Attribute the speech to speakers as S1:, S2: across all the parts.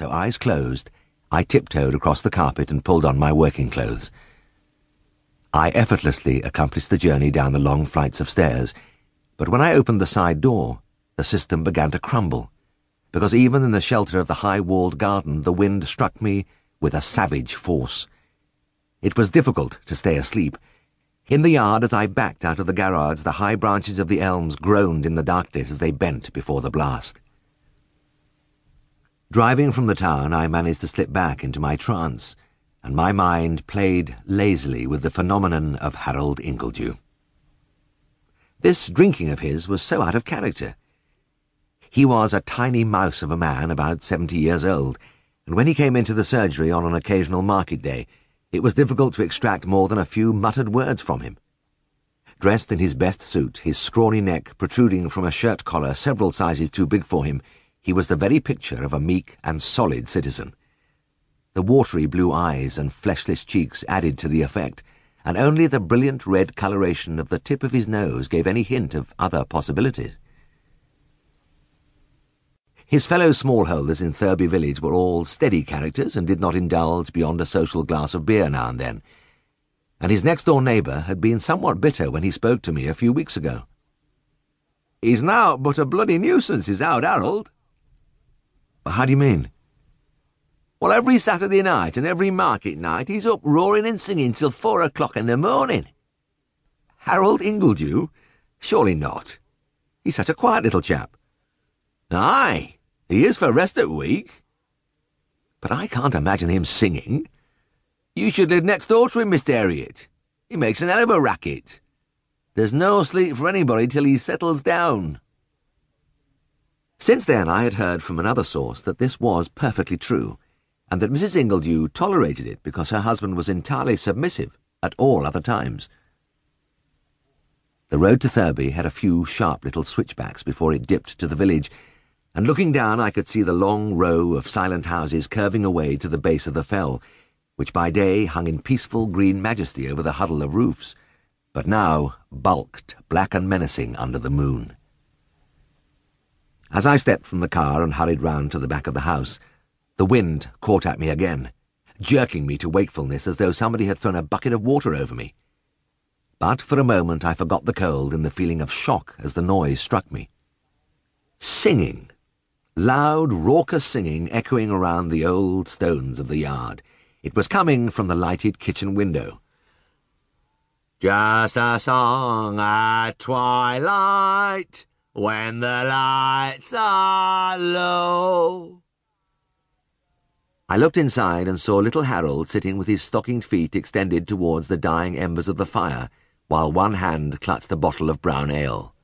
S1: so eyes closed, I tiptoed across the carpet and pulled on my working clothes. I effortlessly accomplished the journey down the long flights of stairs, but when I opened the side door, the system began to crumble, because even in the shelter of the high walled garden, the wind struck me with a savage force. It was difficult to stay asleep. In the yard, as I backed out of the garage, the high branches of the elms groaned in the darkness as they bent before the blast. Driving from the town, I managed to slip back into my trance and my mind played lazily with the phenomenon of Harold Ingledew. This drinking of his was so out of character. He was a tiny mouse of a man, about seventy years old, and when he came into the surgery on an occasional market day, it was difficult to extract more than a few muttered words from him. Dressed in his best suit, his scrawny neck protruding from a shirt collar several sizes too big for him, he was the very picture of a meek and solid citizen. The watery blue eyes and fleshless cheeks added to the effect, and only the brilliant red coloration of the tip of his nose gave any hint of other possibilities. His fellow smallholders in Thurby village were all steady characters and did not indulge beyond a social glass of beer now and then, and his next-door neighbour had been somewhat bitter when he spoke to me a few weeks ago.
S2: He's now but a bloody nuisance, is out Harold.
S1: How do you mean?
S2: Well, every Saturday night and every market night he's up roaring and singing till four o'clock in the morning.
S1: Harold Ingledew? Surely not. He's such a quiet little chap.
S2: Aye, he is for rest at week.
S1: But I can't imagine him singing.
S2: You should live next door to him, Mr. Herriot. He makes an hell of a racket. There's no sleep for anybody till he settles down.
S1: Since then I had heard from another source that this was perfectly true and that Mrs. Ingledew tolerated it because her husband was entirely submissive at all other times. The road to Thurby had a few sharp little switchbacks before it dipped to the village, and looking down I could see the long row of silent houses curving away to the base of the fell, which by day hung in peaceful green majesty over the huddle of roofs, but now bulked black and menacing under the moon. As I stepped from the car and hurried round to the back of the house, the wind caught at me again, jerking me to wakefulness as though somebody had thrown a bucket of water over me. But for a moment I forgot the cold in the feeling of shock as the noise struck me. Singing. Loud, raucous singing echoing around the old stones of the yard. It was coming from the lighted kitchen window.
S2: Just a song at twilight, when the lights are low.
S1: I looked inside and saw little Harold sitting with his stockinged feet extended towards the dying embers of the fire, while one hand clutched a bottle of brown ale.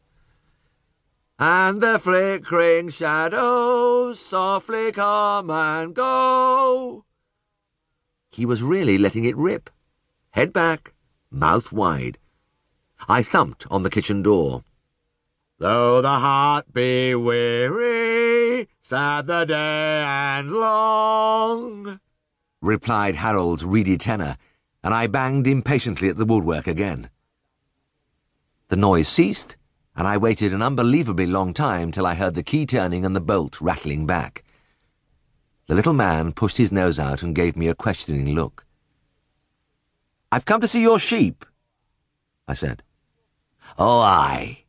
S2: And the flickering shadows softly come and go.
S1: He was really letting it rip. Head back, mouth wide. I thumped on the kitchen door.
S2: Though the heart be weary, sad the day and long,
S1: replied Harold's reedy tenor, and I banged impatiently at the woodwork again. The noise ceased, and I waited an unbelievably long time till I heard the key turning and the bolt rattling back. The little man pushed his nose out and gave me a questioning look. I've come to see your sheep, I said.
S2: Oh, aye.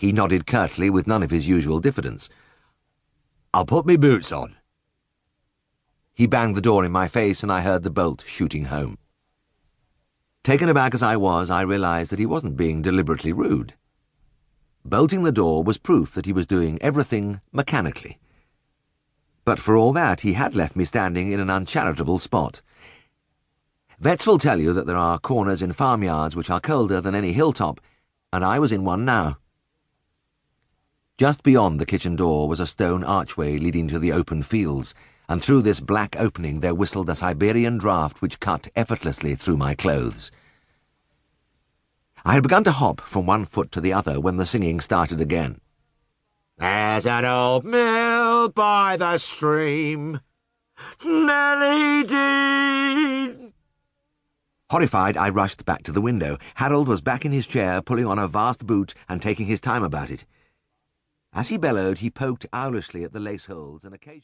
S1: He nodded curtly with none of his usual diffidence.
S2: I'll put me boots on.
S1: He banged the door in my face and I heard the bolt shooting home. Taken aback as I was, I realized that he wasn't being deliberately rude. Bolting the door was proof that he was doing everything mechanically. But for all that, he had left me standing in an uncharitable spot. Vets will tell you that there are corners in farmyards which are colder than any hilltop, and I was in one now. Just beyond the kitchen door was a stone archway leading to the open fields, and through this black opening there whistled a Siberian draught which cut effortlessly through my clothes. I had begun to hop from one foot to the other when the singing started again.
S2: There's an old mill by the stream, Nelly Dean.
S1: Horrified, I rushed back to the window. Harold was back in his chair, pulling on a vast boot and taking his time about it. As he bellowed, he poked owlishly at the lace holes and occasionally